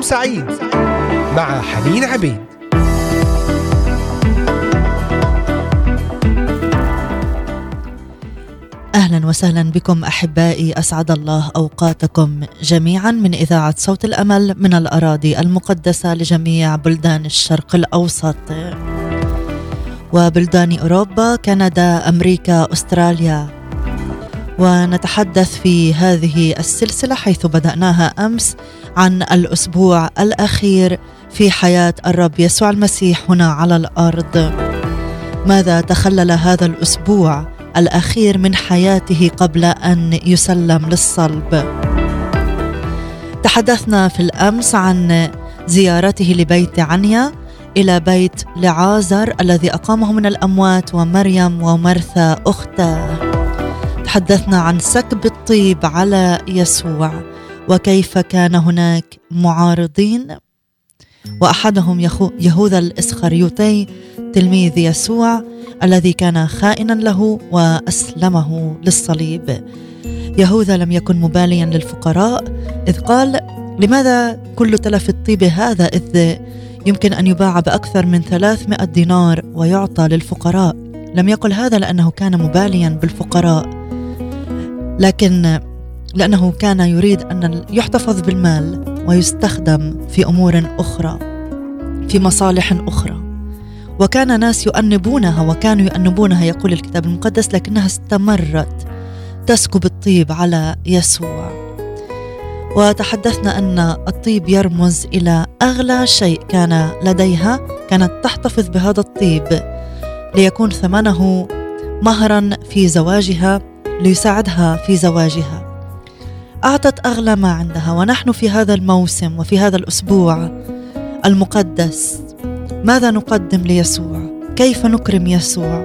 يوم سعيد مع حنين عبيد. أهلا وسهلا بكم أحبائي أسعد الله أوقاتكم جميعا من إذاعة صوت الأمل من الأراضي المقدسة لجميع بلدان الشرق الأوسط. وبلدان أوروبا كندا أمريكا أستراليا. ونتحدث في هذه السلسلة حيث بدأناها أمس عن الأسبوع الأخير في حياة الرب يسوع المسيح هنا على الأرض. ماذا تخلل هذا الأسبوع الأخير من حياته قبل أن يسلم للصلب؟ تحدثنا في الأمس عن زيارته لبيت عنيا إلى بيت لعازر الذي أقامه من الأموات ومريم ومرثا أخته. تحدثنا عن سكب الطيب على يسوع. وكيف كان هناك معارضين؟ وأحدهم يهوذا الاسخريوتي تلميذ يسوع الذي كان خائنا له وأسلمه للصليب. يهوذا لم يكن مباليا للفقراء إذ قال لماذا كل تلف الطيب هذا إذ يمكن أن يباع بأكثر من 300 دينار ويعطى للفقراء؟ لم يقل هذا لأنه كان مباليا بالفقراء. لكن لأنه كان يريد أن يحتفظ بالمال ويستخدم في أمور أخرى في مصالح أخرى. وكان ناس يؤنبونها وكانوا يؤنبونها يقول الكتاب المقدس لكنها استمرت تسكب الطيب على يسوع. وتحدثنا أن الطيب يرمز إلى أغلى شيء كان لديها كانت تحتفظ بهذا الطيب ليكون ثمنه مهرا في زواجها ليساعدها في زواجها. أعطت أغلى ما عندها ونحن في هذا الموسم وفي هذا الأسبوع المقدس. ماذا نقدم ليسوع؟ كيف نكرم يسوع؟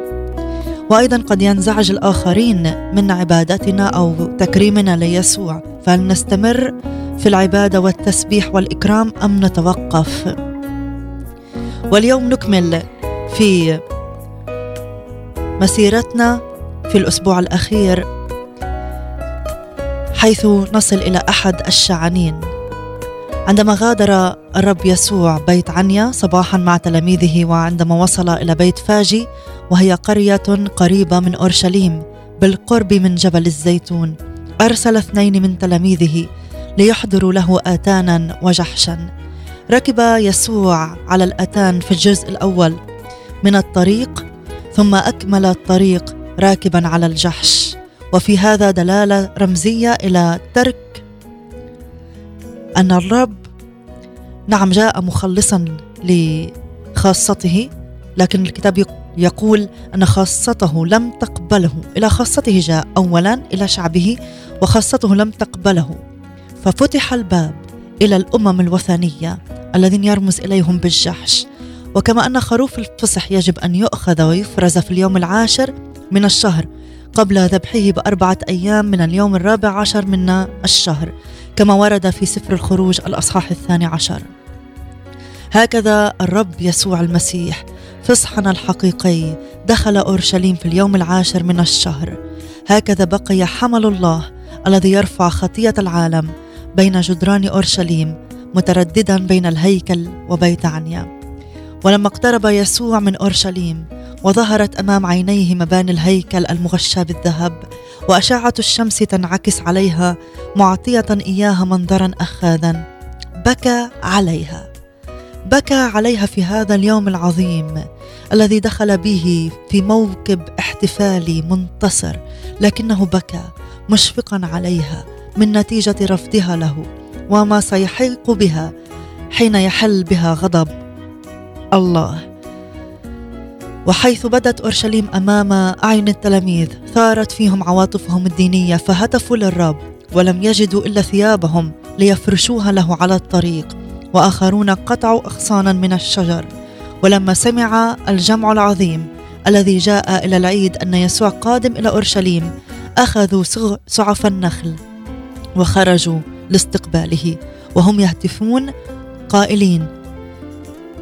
وأيضا قد ينزعج الآخرين من عبادتنا أو تكريمنا ليسوع فهل نستمر في العبادة والتسبيح والإكرام أم نتوقف؟ واليوم نكمل في مسيرتنا في الأسبوع الأخير حيث نصل إلى أحد الشعنين. عندما غادر الرب يسوع بيت عنيا صباحا مع تلاميذه وعندما وصل إلى بيت فاجي وهي قرية قريبة من أورشليم بالقرب من جبل الزيتون أرسل اثنين من تلاميذه ليحضروا له اتانا وجحشا. ركب يسوع على الآتان في الجزء الأول من الطريق ثم أكمل الطريق راكبا على الجحش. وفي هذا دلالة رمزية إلى ترك أن الرب نعم جاء مخلصا لخاصته لكن الكتاب يقول أن خاصته لم تقبله. إلى خاصته جاء اولا إلى شعبه وخاصته لم تقبله. ففتح الباب إلى الأمم الوثنية الذين يرمز إليهم بالجحش. وكما أن خروف الفصح يجب أن يؤخذ ويفرز في اليوم العاشر من الشهر قبل ذبحه بأربعة أيام من اليوم الرابع عشر من الشهر كما ورد في سفر الخروج الأصحاح الثاني عشر. هكذا الرب يسوع المسيح فصحنا الحقيقي دخل أورشليم في اليوم العاشر من الشهر. هكذا بقي حمل الله الذي يرفع خطية العالم بين جدران أورشليم مترددا بين الهيكل وبيت عنيا. ولما اقترب يسوع من أورشليم وظهرت أمام عينيه مباني الهيكل المغشى بالذهب واشعه الشمس تنعكس عليها معطية إياها منظرا اخاذا. بكى عليها. بكى عليها في هذا اليوم العظيم الذي دخل به في موكب احتفالي منتصر لكنه بكى مشفقا عليها من نتيجة رفضها له وما سيحيق بها حين يحل بها غضب الله. وحيث بدت أورشليم أمام أعين التلاميذ ثارت فيهم عواطفهم الدينية فهتفوا للرب ولم يجدوا إلا ثيابهم ليفرشوها له على الطريق وآخرون قطعوا أغصانا من الشجر. ولما سمع الجمع العظيم الذي جاء إلى العيد أن يسوع قادم إلى أورشليم أخذوا سعف النخل وخرجوا لاستقباله وهم يهتفون قائلين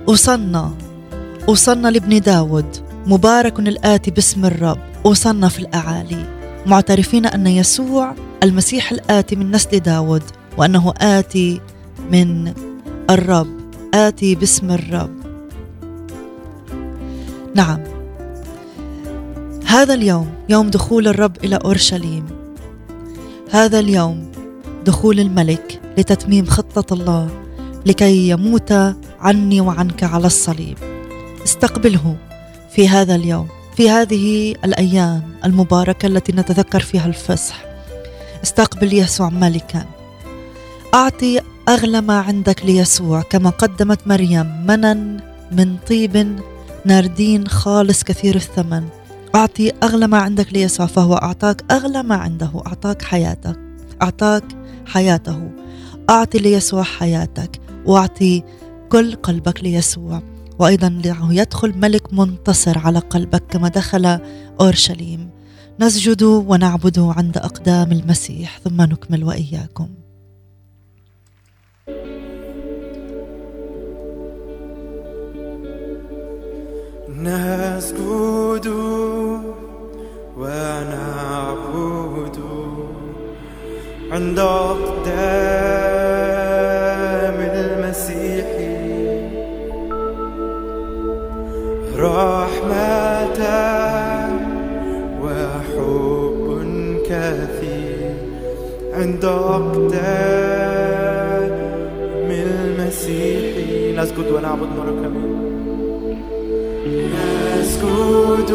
أصلنا أوصلنا لابن داود مبارك الآتي باسم الرب أوصلنا في الأعالي. معترفين أن يسوع المسيح الآتي من نسل داود وأنه آتي من الرب آتي باسم الرب. نعم. هذا اليوم يوم دخول الرب إلى أورشليم. هذا اليوم دخول الملك لتتميم خطة الله لكي يموت عني وعنك على الصليب. استقبله في هذا اليوم في هذه الأيام المباركة التي نتذكر فيها الفصح. استقبل يسوع ملكا. أعطي أغلى ما عندك ليسوع كما قدمت مريم منن من طيب ناردين خالص كثير الثمن. أعطي أغلى ما عندك ليسوع فهو أعطاك أغلى ما عنده أعطاك حياتك أعطاك حياته. أعطي ليسوع حياتك وأعطي كل قلبك ليسوع. وأيضا له يدخل ملك منتصر على قلبك كما دخل أورشليم. نسجد ونعبد عند أقدام المسيح ثم نكمل وإياكم. نسجد ونعبد عند أقدام رحمة وحب كثير عند أقدام المسيح نسجد ونعبد مرة كمان. نسجد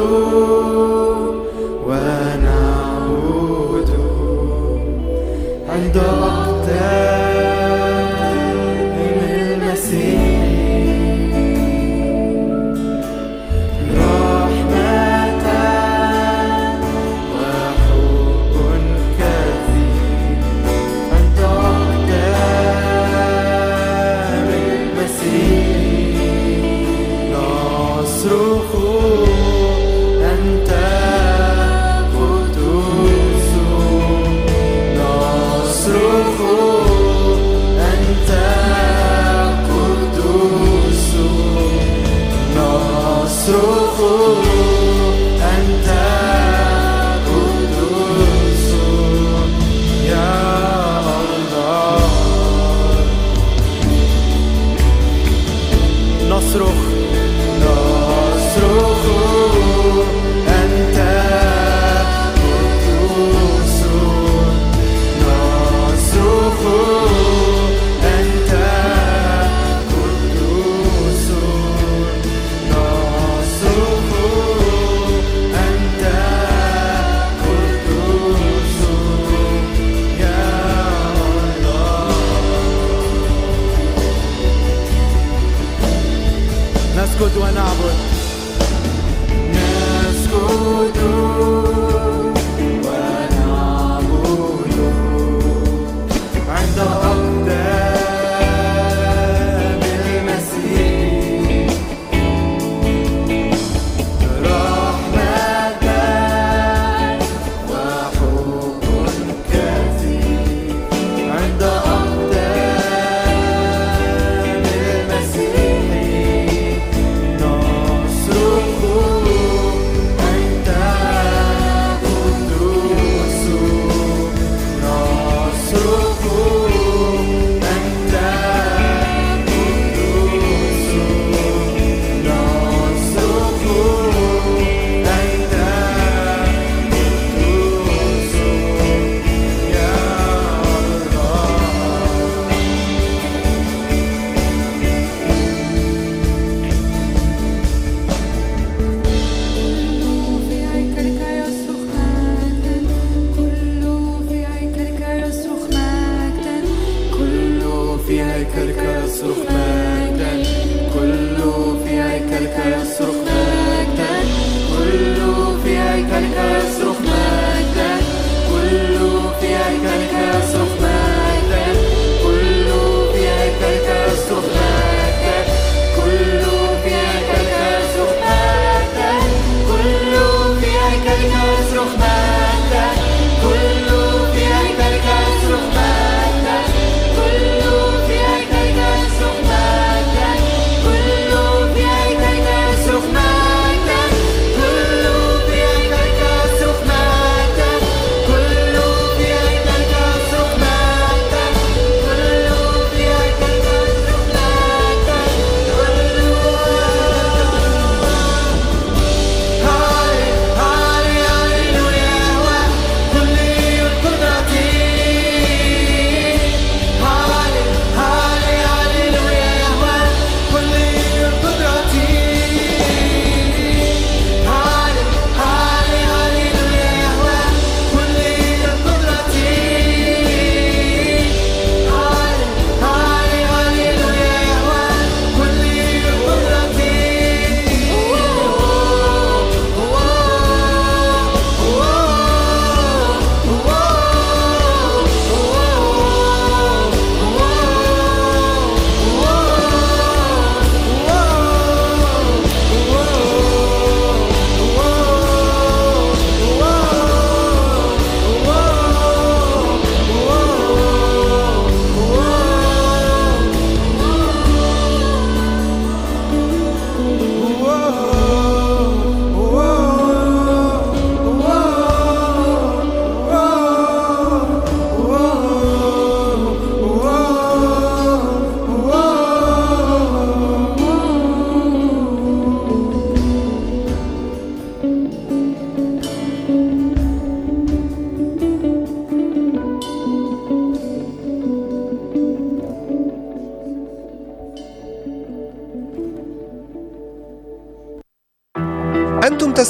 Do an album.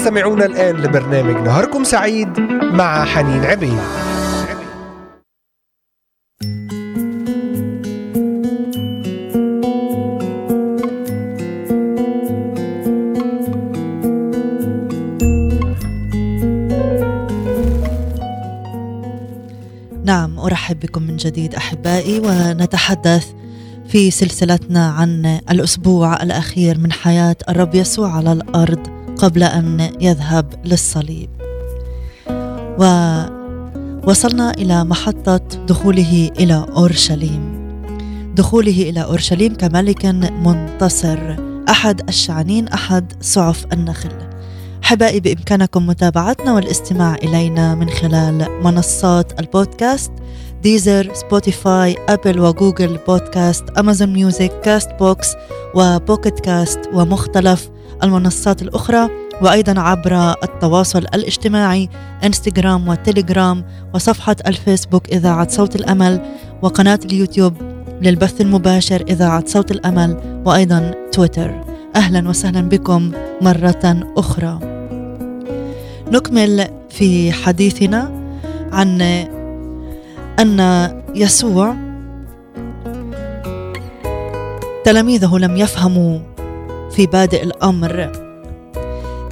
تستمعون الآن لبرنامج نهاركم سعيد مع حنين عبيد. نعم أرحب بكم من جديد أحبائي ونتحدث في سلسلتنا عن الأسبوع الأخير من حياة الرب يسوع على الأرض. قبل أن يذهب للصليب. ووصلنا إلى محطة دخوله إلى أورشليم. دخوله إلى أورشليم كملك منتصر أحد الشعنين أحد سعف النخل. احبائي بامكانكم متابعتنا والاستماع إلينا من خلال منصات البودكاست Deezer Spotify Apple و Google Podcast Amazon Music Castbox و Pocket Casts ومختلف المنصات الأخرى وأيضا عبر التواصل الاجتماعي إنستغرام وتليجرام وصفحة الفيسبوك إذاعة صوت الأمل وقناة اليوتيوب للبث المباشر إذاعة صوت الأمل وأيضا تويتر. أهلا وسهلا بكم مرة أخرى. نكمل في حديثنا عن أن يسوع تلاميذه لم يفهموا في بادئ الأمر.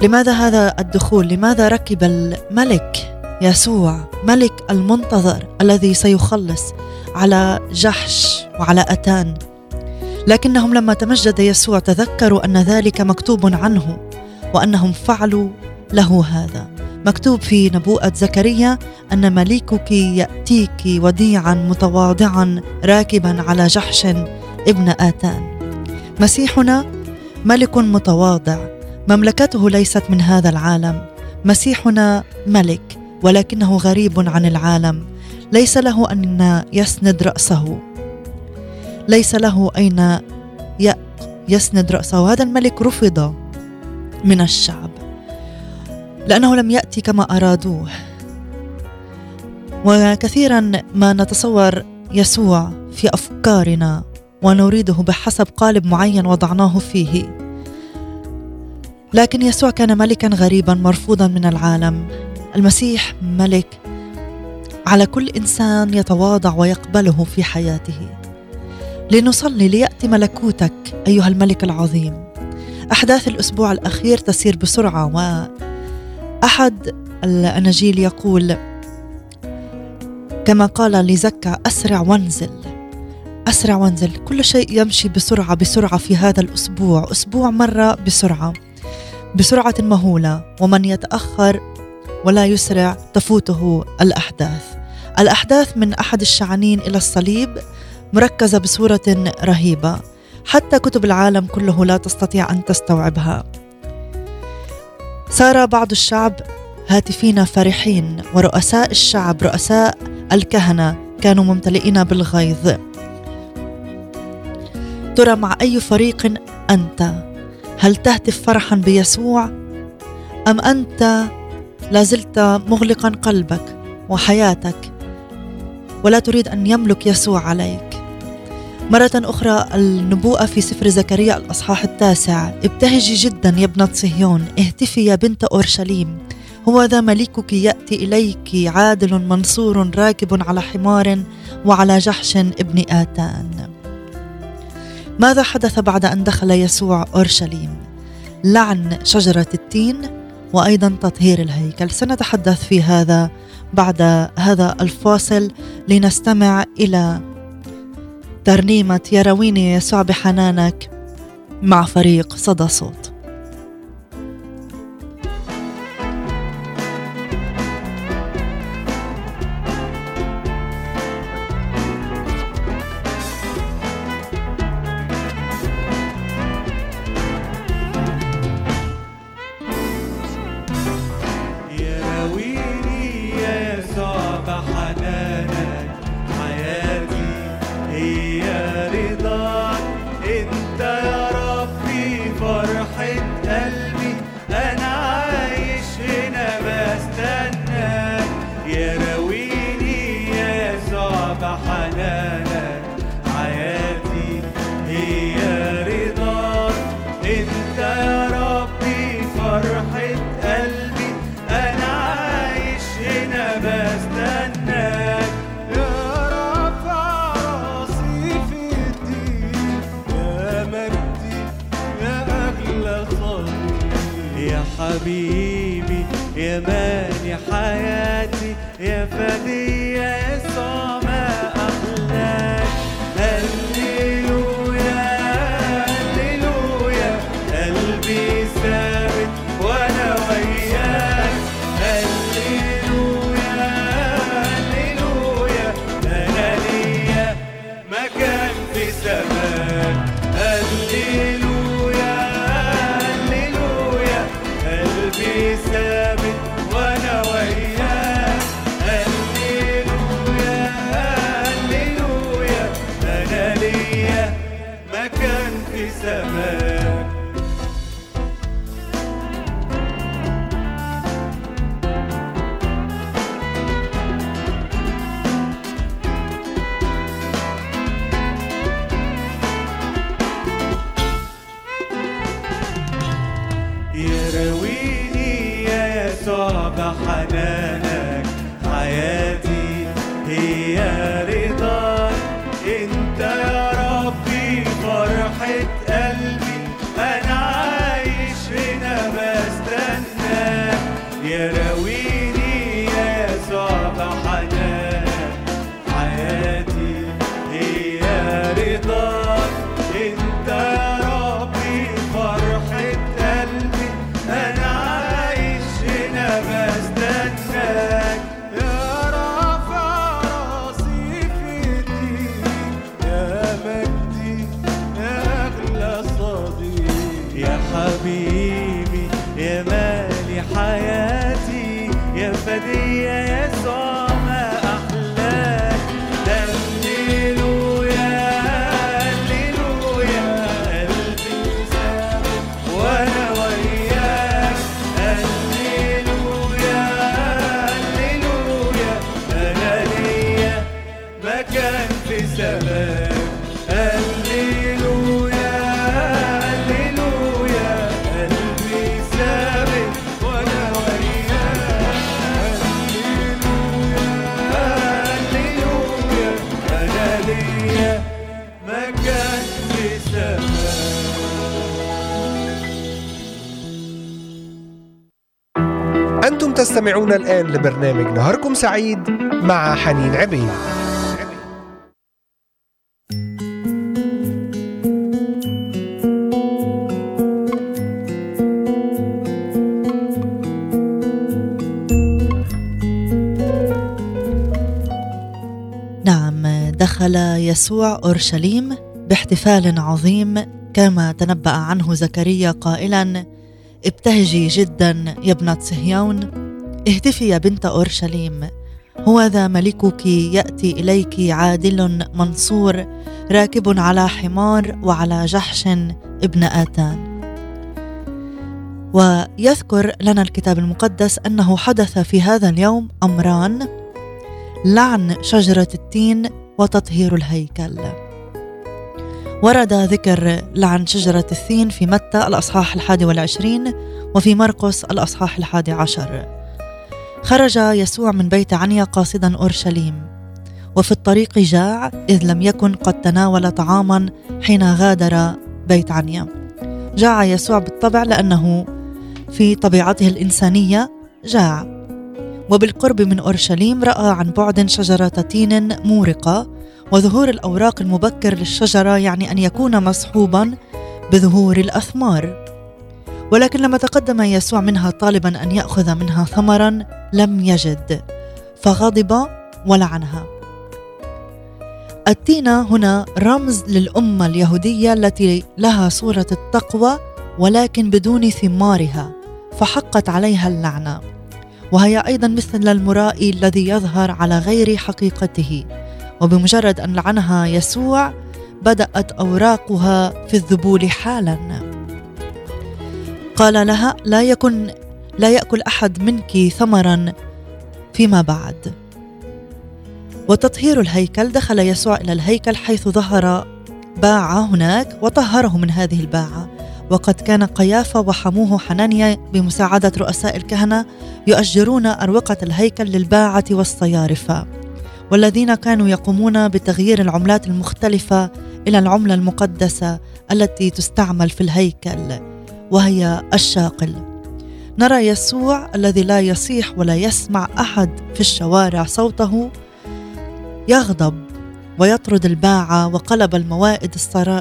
لماذا هذا الدخول؟ لماذا ركب الملك يسوع ملك المنتظر الذي سيخلص على جحش وعلى أتان؟ لكنهم لما تمجد يسوع تذكروا أن ذلك مكتوب عنه وأنهم فعلوا له هذا. مكتوب في نبوءة زكريا أن مليكك يأتيك وديعا متواضعا راكبا على جحش ابن آتان. مسيحنا ملك متواضع. مملكته ليست من هذا العالم. مسيحنا ملك ولكنه غريب عن العالم. ليس له أن يسند رأسه. ليس له أين يسند رأسه. هذا الملك رفض من الشعب. لأنه لم يأتي كما أرادوه. وكثيرا ما نتصور يسوع في أفكارنا. ونريده بحسب قالب معين وضعناه فيه. لكن يسوع كان ملكا غريبا مرفوضا من العالم. المسيح ملك على كل إنسان يتواضع ويقبله في حياته. لنصلي ليأتي ملكوتك أيها الملك العظيم. أحداث الأسبوع الأخير تسير بسرعة و احد الاناجيل يقول كما قال لزكا أسرع وانزل. أسرع وانزل. كل شيء يمشي بسرعة بسرعة في هذا الأسبوع. أسبوع مرة بسرعة بسرعة مهولة. ومن يتأخر ولا يسرع تفوته الأحداث. الأحداث من أحد الشعنين إلى الصليب مركزة بصورة رهيبة. حتى كتب العالم كله لا تستطيع أن تستوعبها. صار بعض الشعب هاتفين فرحين. ورؤساء الشعب رؤساء الكهنة كانوا ممتلئين بالغيظ. ترى مع أي فريق أنت؟ هل تهتف فرحا بيسوع؟ أم أنت لازلت مغلقا قلبك وحياتك ولا تريد أن يملك يسوع عليك؟ مرة أخرى النبوءة في سفر زكريا الأصحاح التاسع. ابتهجي جدا يا ابنة صهيون اهتفي يا بنت أورشليم. هو ذا ملكك يأتي إليك عادل منصور راكب على حمار وعلى جحش ابن آتان. ماذا حدث بعد أن دخل يسوع أورشليم؟ لعن شجرة التين وأيضا تطهير الهيكل سنتحدث في هذا بعد هذا الفاصل لنستمع إلى ترنيمة يرويني يسوع بحنانك مع فريق صدى صوت تستمعون الآن لبرنامج نهاركم سعيد مع حنين عبيد. نعم دخل يسوع أورشليم باحتفال عظيم كما تنبأ عنه زكريا قائلا ابتهجي جدا يا ابنة صهيون. اهتفي يا بنت أورشليم. هو ذا ملكك يأتي إليك عادل منصور راكب على حمار وعلى جحش ابن آتان. ويذكر لنا الكتاب المقدس أنه حدث في هذا اليوم أمران لعن شجرة التين وتطهير الهيكل. ورد ذكر لعن شجرة الثين في متى الأصحاح الحادي والعشرين وفي مرقس الأصحاح الحادي عشر. خرج يسوع من بيت عنيا قاصدا أورشليم وفي الطريق جاع إذ لم يكن قد تناول طعاما حين غادر بيت عنيا. جاع يسوع بالطبع لأنه في طبيعته الإنسانية جاع. وبالقرب من أورشليم رأى عن بعد شجرة تين مورقة وظهور الأوراق المبكر للشجرة يعني أن يكون مصحوبا بظهور الأثمار. ولكن لما تقدم يسوع منها طالبا أن يأخذ منها ثمرا لم يجد فغضب ولعنها. التينة هنا رمز للأمة اليهودية التي لها صورة التقوى ولكن بدون ثمارها فحقت عليها اللعنة. وهي أيضا مثل المرائي الذي يظهر على غير حقيقته. وبمجرد أن لعنها يسوع بدأت أوراقها في الذبول حالا. قال لها لا يكن لا يأكل أحد منك ثمرا فيما بعد. وتطهير الهيكل دخل يسوع إلى الهيكل حيث ظهر باعه هناك وطهره من هذه الباعة. وقد كان قيافة وحموه حنانيا بمساعدة رؤساء الكهنة يؤجرون أروقة الهيكل للباعة والصيارفة. والذين كانوا يقومون بتغيير العملات المختلفة إلى العملة المقدسة التي تستعمل في الهيكل. وهي الشاقل. نرى يسوع الذي لا يصيح ولا يسمع أحد في الشوارع صوته يغضب ويطرد الباعة وقلب الموائد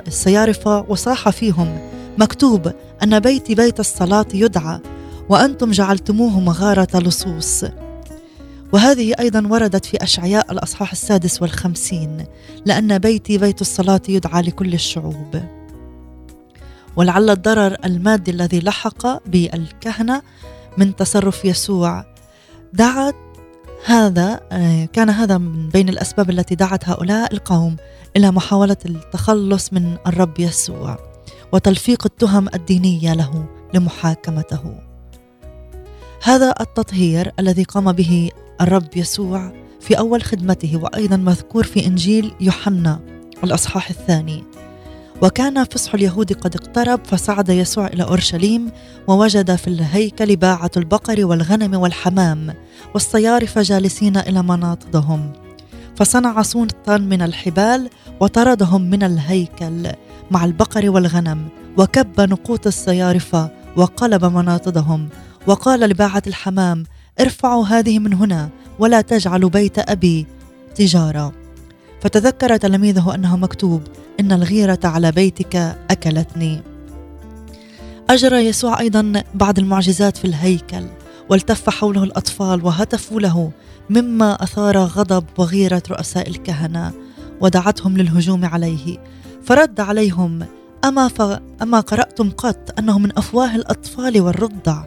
الصيارفة وصاح فيهم. مكتوب أن بيتي بيت الصلاة يدعى وأنتم جعلتموه مغارة لصوص. وهذه أيضا وردت في أشعياء الأصحاح السادس والخمسين لأن بيتي بيت الصلاة يدعى لكل الشعوب. ولعل الضرر المادي الذي لحق بالكهنة من تصرف يسوع. دعت هذا آه، كان هذا من بين الأسباب التي دعت هؤلاء القوم إلى محاولة التخلص من الرب يسوع وتلفيق التهم الدينية له لمحاكمته. هذا التطهير الذي قام به الرب يسوع في أول خدمته وأيضا مذكور في إنجيل يوحنا الأصحاح الثاني. وكان فصح اليهود قد اقترب فصعد يسوع إلى أورشليم ووجد في الهيكل باعة البقر والغنم والحمام والصيارف جالسين إلى مناطدهم فصنع صوتا من الحبال وطردهم من الهيكل مع البقر والغنم وكب نقوط الصيارفة وقلب مناطدهم وقال لباعة الحمام ارفعوا هذه من هنا ولا تجعلوا بيت أبي تجارة. فتذكر تلاميذه أنه مكتوب إن الغيرة على بيتك أكلتني. أجرى يسوع أيضا بعض المعجزات في الهيكل والتف حوله الأطفال وهتفوا له مما أثار غضب وغيرة رؤساء الكهنة ودعتهم للهجوم عليه. فرد عليهم أما, ف... أما قرأتم قط أنه من أفواه الأطفال والرضع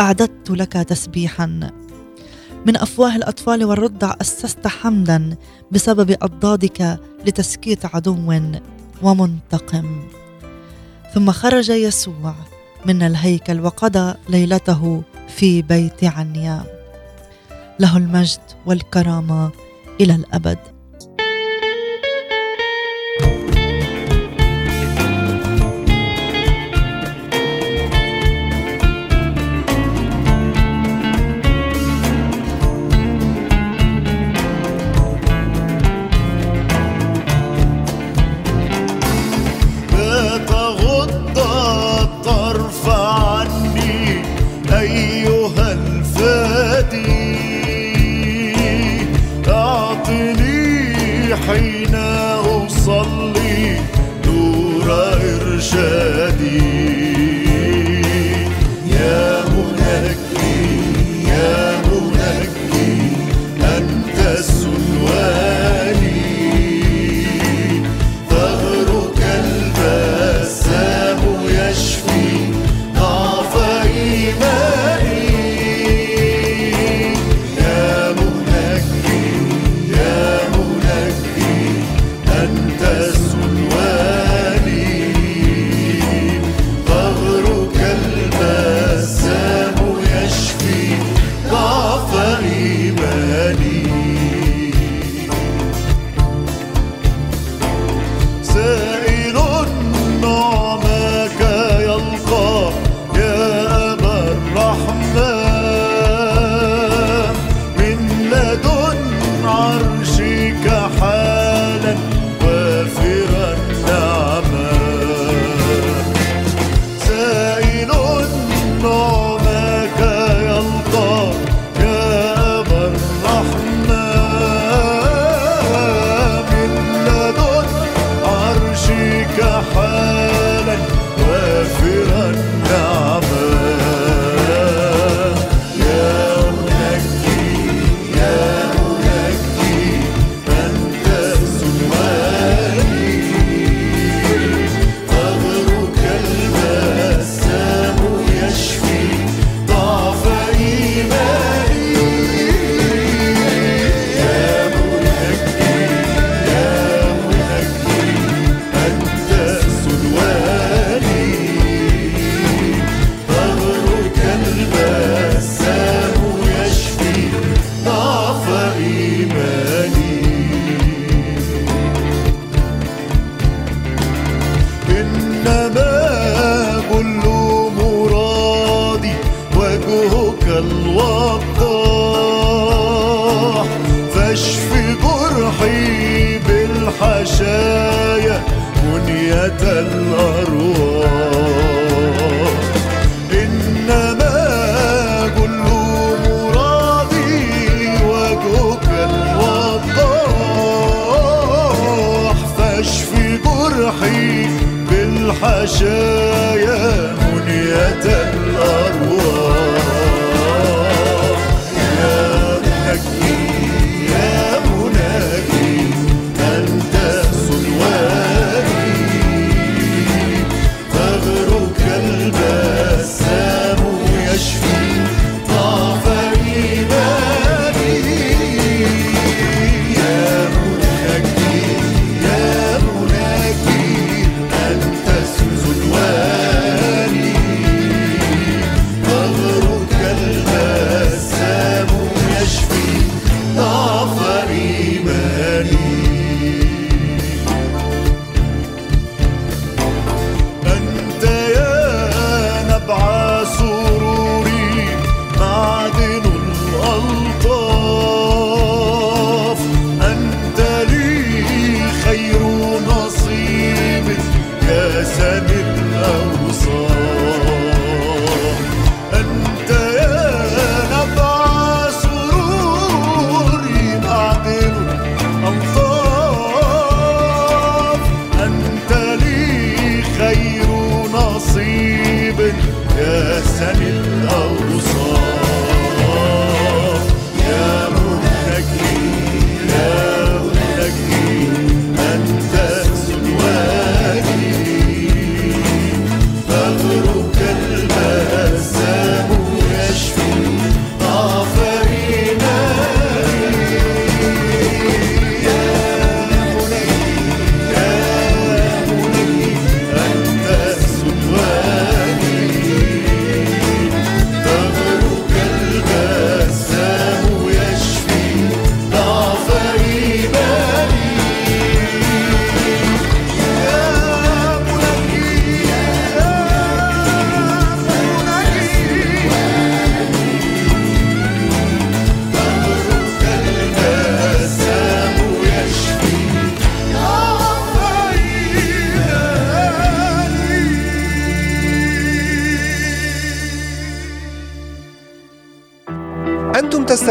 أعددت لك تسبيحا. من أفواه الأطفال والرضع أسست حمدا بسبب أضدادك لتسكيت عدو ومنتقم. ثم خرج يسوع من الهيكل وقضى ليلته في بيت عنيا. له المجد والكرامة إلى الأبد. بالحشايا منية الأرواح.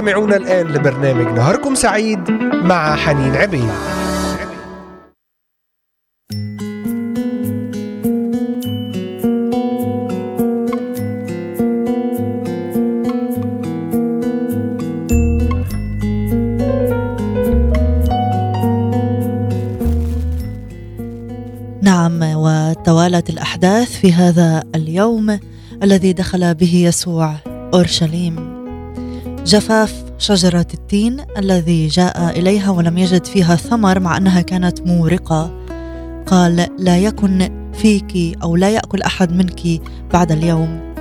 تستمعون الآن لبرنامج نهاركم سعيد مع حنين عبيد. نعم وتوالت الأحداث في هذا اليوم الذي دخل به يسوع أورشليم. جفاف شجرة التين الذي جاء إليها ولم يجد فيها ثمر مع أنها كانت مورقة. قال لا يكن فيك أو لا يأكل أحد منك بعد اليوم.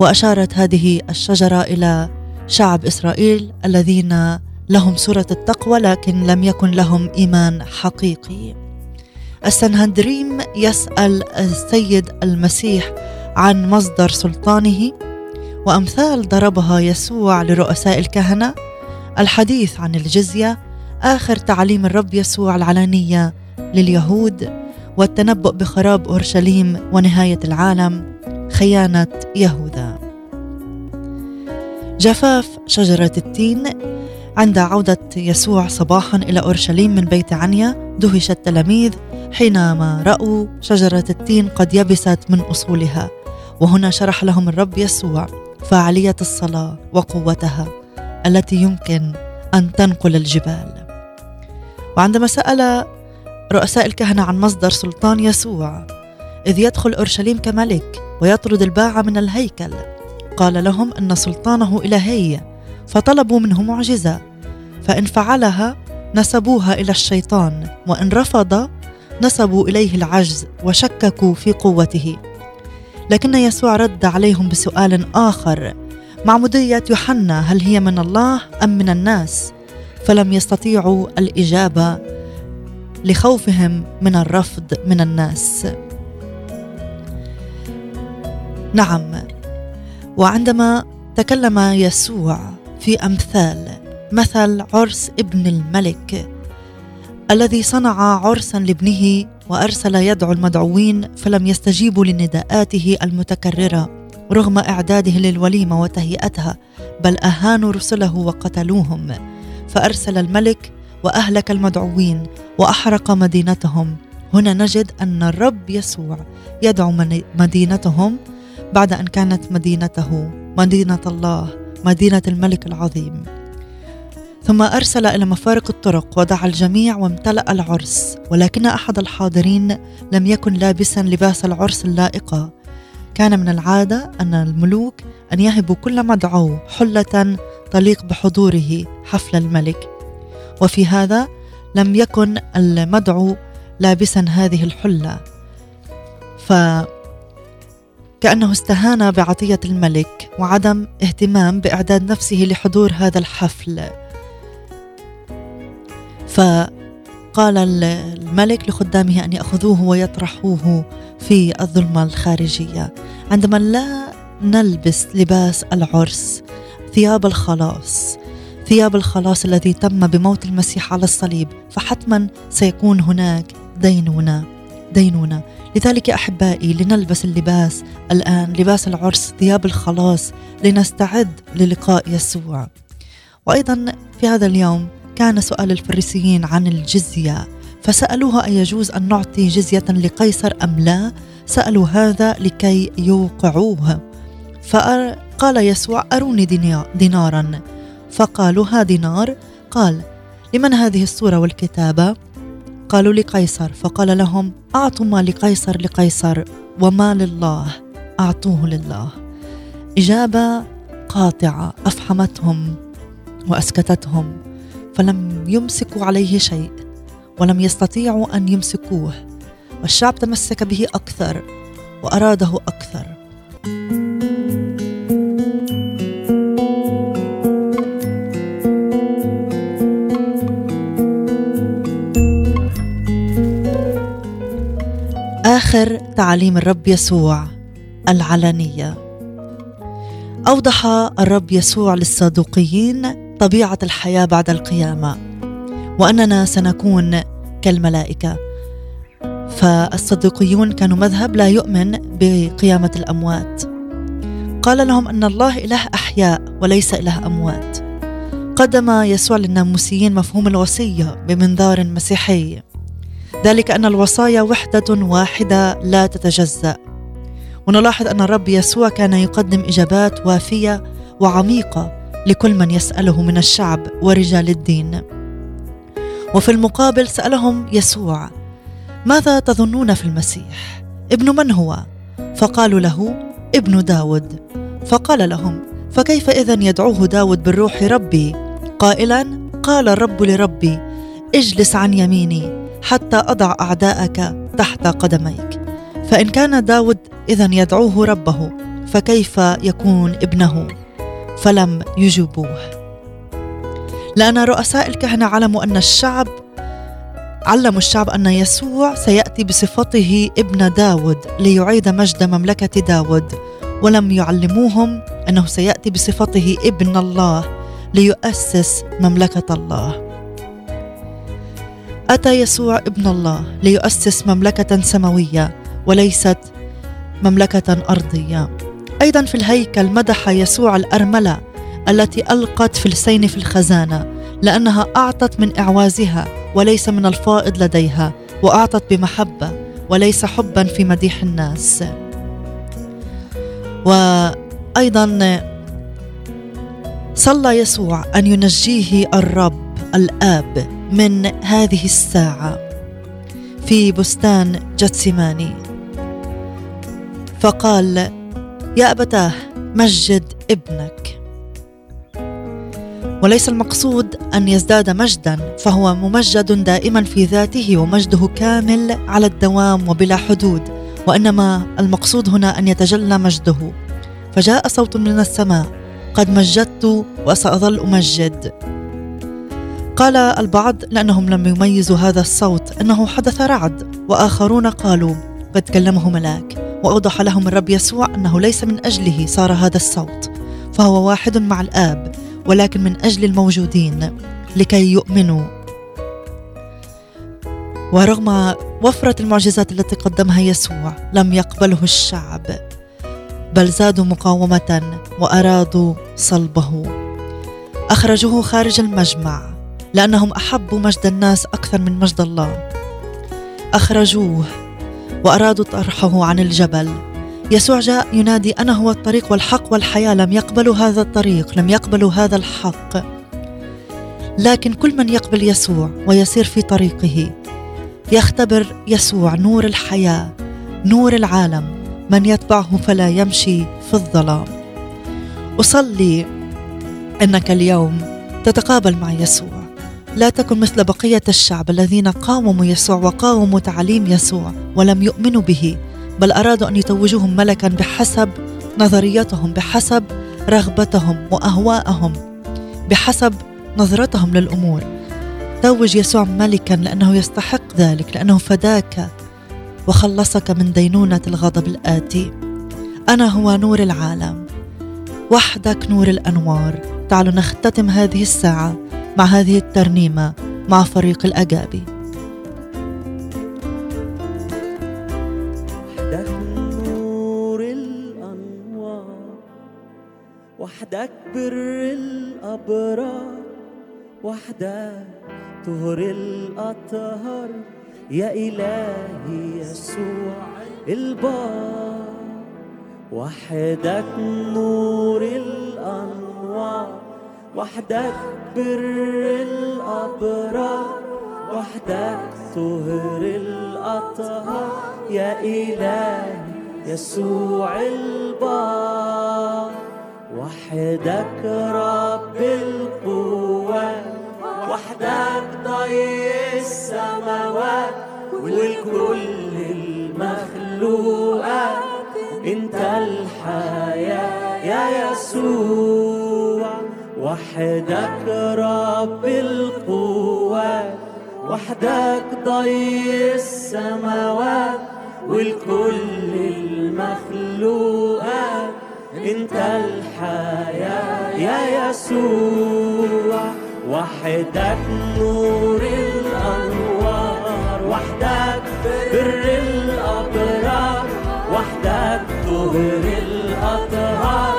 وأشارت هذه الشجرة إلى شعب إسرائيل الذين لهم صورة التقوى لكن لم يكن لهم إيمان حقيقي. السنهدريم يسأل السيد المسيح عن مصدر سلطانه. وأمثال ضربها يسوع لرؤساء الكهنة. الحديث عن الجزية آخر تعليم الرب يسوع العلانية لليهود والتنبؤ بخراب أورشليم ونهاية العالم خيانة يهوذا. جفاف شجرة التين عند عودة يسوع صباحا إلى أورشليم من بيت عنيا دهش التلاميذ حينما رأوا شجرة التين قد يبست من أصولها. وهنا شرح لهم الرب يسوع فاعلية الصلاة وقوتها التي يمكن أن تنقل الجبال. وعندما سأل رؤساء الكهنة عن مصدر سلطان يسوع إذ يدخل أورشليم كملك ويطرد الباعة من الهيكل قال لهم أن سلطانه إلهي فطلبوا منه معجزة فإن فعلها نسبوها إلى الشيطان وإن رفض نسبوا إليه العجز وشككوا في قوته. لكن يسوع رد عليهم بسؤال آخر. معمودية يوحنا هل هي من الله أم من الناس؟ فلم يستطيعوا الإجابة لخوفهم من الرفض من الناس. نعم وعندما تكلم يسوع في أمثال مثل عرس ابن الملك الذي صنع عرسا لابنه وأرسل يدعو المدعوين فلم يستجيبوا لنداءاته المتكررة رغم إعداده للوليمة وتهيئتها بل أهانوا رسله وقتلوهم. فأرسل الملك وأهلك المدعوين وأحرق مدينتهم. هنا نجد أن الرب يسوع يدعو مدينتهم بعد أن كانت مدينته مدينة الله مدينة الملك العظيم. ثم أرسل إلى مفارق الطرق ودعا الجميع وامتلأ العرس ولكن أحد الحاضرين لم يكن لابسا لباس العرس اللائقة كان من العادة أن الملوك أن يهبوا كل مدعو حلة تليق بحضوره حفل الملك. وفي هذا لم يكن المدعو لابسا هذه الحلة. ف كأنه استهان بعطية الملك وعدم اهتمام بإعداد نفسه لحضور هذا الحفل. فقال الملك لخدامه أن يأخذوه ويطرحوه في الظلمة الخارجية. عندما لا نلبس لباس العرس ثياب الخلاص ثياب الخلاص الذي تم بموت المسيح على الصليب فحتما سيكون هناك دينونة دينونة. لذلك يا أحبائي لنلبس اللباس الآن لباس العرس ثياب الخلاص لنستعد للقاء يسوع. وأيضا في هذا اليوم كان سؤال الفريسيين عن الجزية فسألوه أيجوز أن نعطي جزية لقيصر أم لا؟ سألوا هذا لكي يوقعوه. فقال يسوع أروني دينا- دينارا. فقالوا ها دينار. قال لمن هذه الصورة والكتابة؟ قالوا لقيصر. فقال لهم أعطوا ما لقيصر لقيصر وما لله. أعطوه لله. إجابة قاطعة أفحمتهم وأسكتتهم. فلم يمسكوا عليه شيء ولم يستطيعوا أن يمسكوه والشعب تمسك به أكثر وأراده أكثر. آخر تعاليم الرب يسوع العلنية أوضح الرب يسوع للصادوقيين طبيعة الحياة بعد القيامة وأننا سنكون كالملائكة. فالصديقيون كانوا مذهب لا يؤمن بقيامة الأموات. قال لهم أن الله إله أحياء وليس إله أموات. قدم يسوع للناموسيين مفهوم الوصية بمنظار مسيحي. ذلك أن الوصايا وحدة واحدة لا تتجزأ. ونلاحظ أن الرب يسوع كان يقدم إجابات وافية وعميقة لكل من يسأله من الشعب ورجال الدين. وفي المقابل سألهم يسوع ماذا تظنون في المسيح؟ ابن من هو؟ فقالوا له ابن داود. فقال لهم فكيف إذا يدعوه داود بالروح ربي؟ قائلا قال الرب لربي اجلس عن يميني حتى أضع أعداءك تحت قدميك. فإن كان داود إذا يدعوه ربه فكيف يكون ابنه؟ فلم يجيبوه لأن رؤساء الكهنة علموا أن الشعب علموا الشعب أن يسوع سيأتي بصفته ابن داود ليعيد مجد مملكة داود ولم يعلموهم أنه سيأتي بصفته ابن الله ليؤسس مملكة الله. أتى يسوع ابن الله ليؤسس مملكة سماوية وليست مملكة أرضية. أيضا في الهيكل مدح يسوع الأرملة التي ألقت فلسين في الخزانة لأنها أعطت من إعوازها وليس من الفائض لديها وأعطت بمحبة وليس حبا في مديح الناس. وأيضا صلى يسوع أن ينجيه الرب الآب من هذه الساعة في بستان جتسماني. فقال يا أبتاه مجد ابنك. وليس المقصود أن يزداد مجدا فهو ممجد دائما في ذاته ومجده كامل على الدوام وبلا حدود وإنما المقصود هنا أن يتجلى مجده. فجاء صوت من السماء قد مجدت وسأظل أمجد. قال البعض لأنهم لم يميزوا هذا الصوت أنه حدث رعد وآخرون قالوا قد كلمه ملاك. وأوضح لهم الرب يسوع أنه ليس من أجله صار هذا الصوت فهو واحد مع الآب ولكن من أجل الموجودين لكي يؤمنوا. ورغم وفرة المعجزات التي قدمها يسوع لم يقبله الشعب بل زادوا مقاومة وأرادوا صلبه. أخرجوه خارج المجمع لأنهم أحبوا مجد الناس أكثر من مجد الله. أخرجوه وأرادوا طرحه عن الجبل. يسوع جاء ينادي أنا هو الطريق والحق والحياة لم يقبلوا هذا الطريق لم يقبلوا هذا الحق. لكن كل من يقبل يسوع ويسير في طريقه يختبر يسوع نور الحياة نور العالم. من يتبعه فلا يمشي في الظلام. أصلي إنك اليوم تتقابل مع يسوع. لا تكن مثل بقية الشعب الذين قاوموا يسوع وقاوموا تعليم يسوع ولم يؤمنوا به بل أرادوا أن يتوجوهم ملكا بحسب نظريتهم بحسب رغبتهم وأهواءهم بحسب نظرتهم للأمور. توج يسوع ملكا لأنه يستحق ذلك لأنه فداك وخلصك من دينونة الغضب الآتي. أنا هو نور العالم وحدك نور الأنوار. تعالوا نختتم هذه الساعة مع هذه الترنيمة مع فريق الأجابي. وحدك نور الأنوار وحدك بر الأبرار وحدك طهر الأطهار. يا إلهي يسوع البار وحدك نور الأنوار. وحدك بر الأبرار وحدك طهر الأطهار. يا إلهي يسوع البار وحدك رب القوات وحدك ضي السماوات والكل المخلوقات. انت الحياة يا يسوع. وحدك رب القوات وحدك ضي السماوات والكل المخلوقات أنت الحياة يا يسوع وحدك نور الأنوار وحدك بر الأبرار وحدك طهر الأطهار.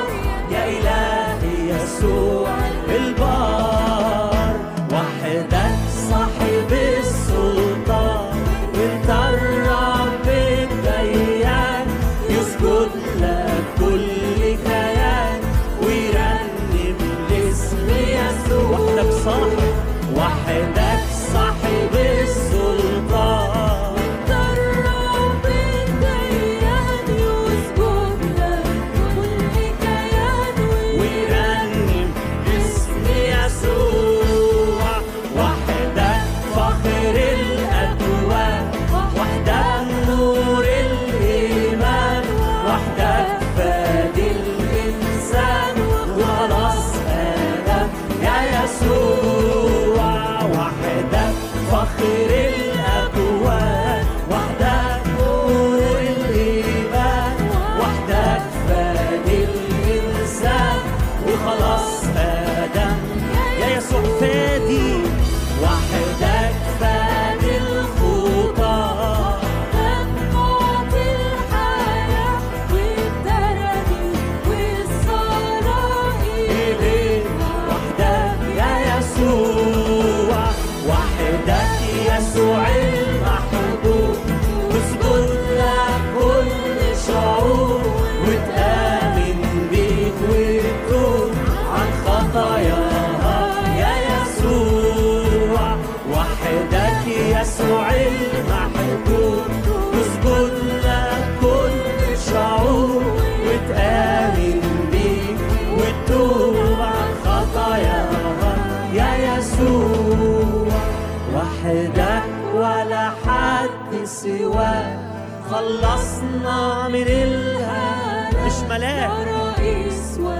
خلصنا من الهلاك مش ملاك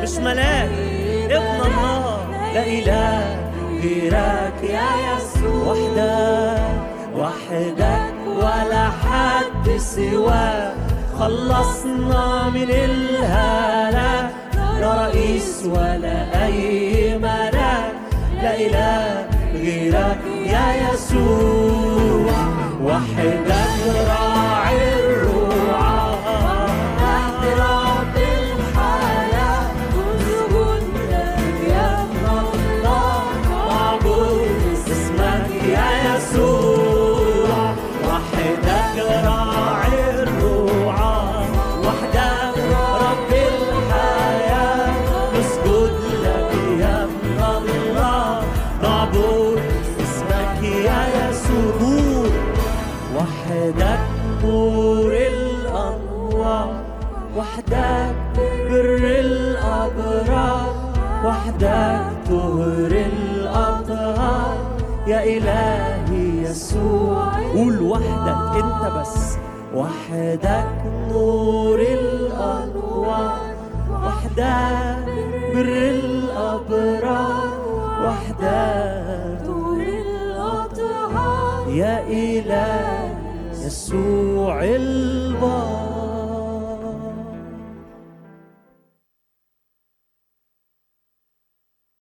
مش ملاك. ابن الله. لا إله غيرك يا يسوع. وحدك وحدك ولا حد سواك. خلصنا من الهلاك لا رئيس ولا أي ملاك. لا إله غيرك يا يسوع. وحدك يسوع قول وحدك أنت بس. وحدك نور الأنوار. وحدك بر الأبرار. وحدك طول الأطهار. يا إله يسوع البار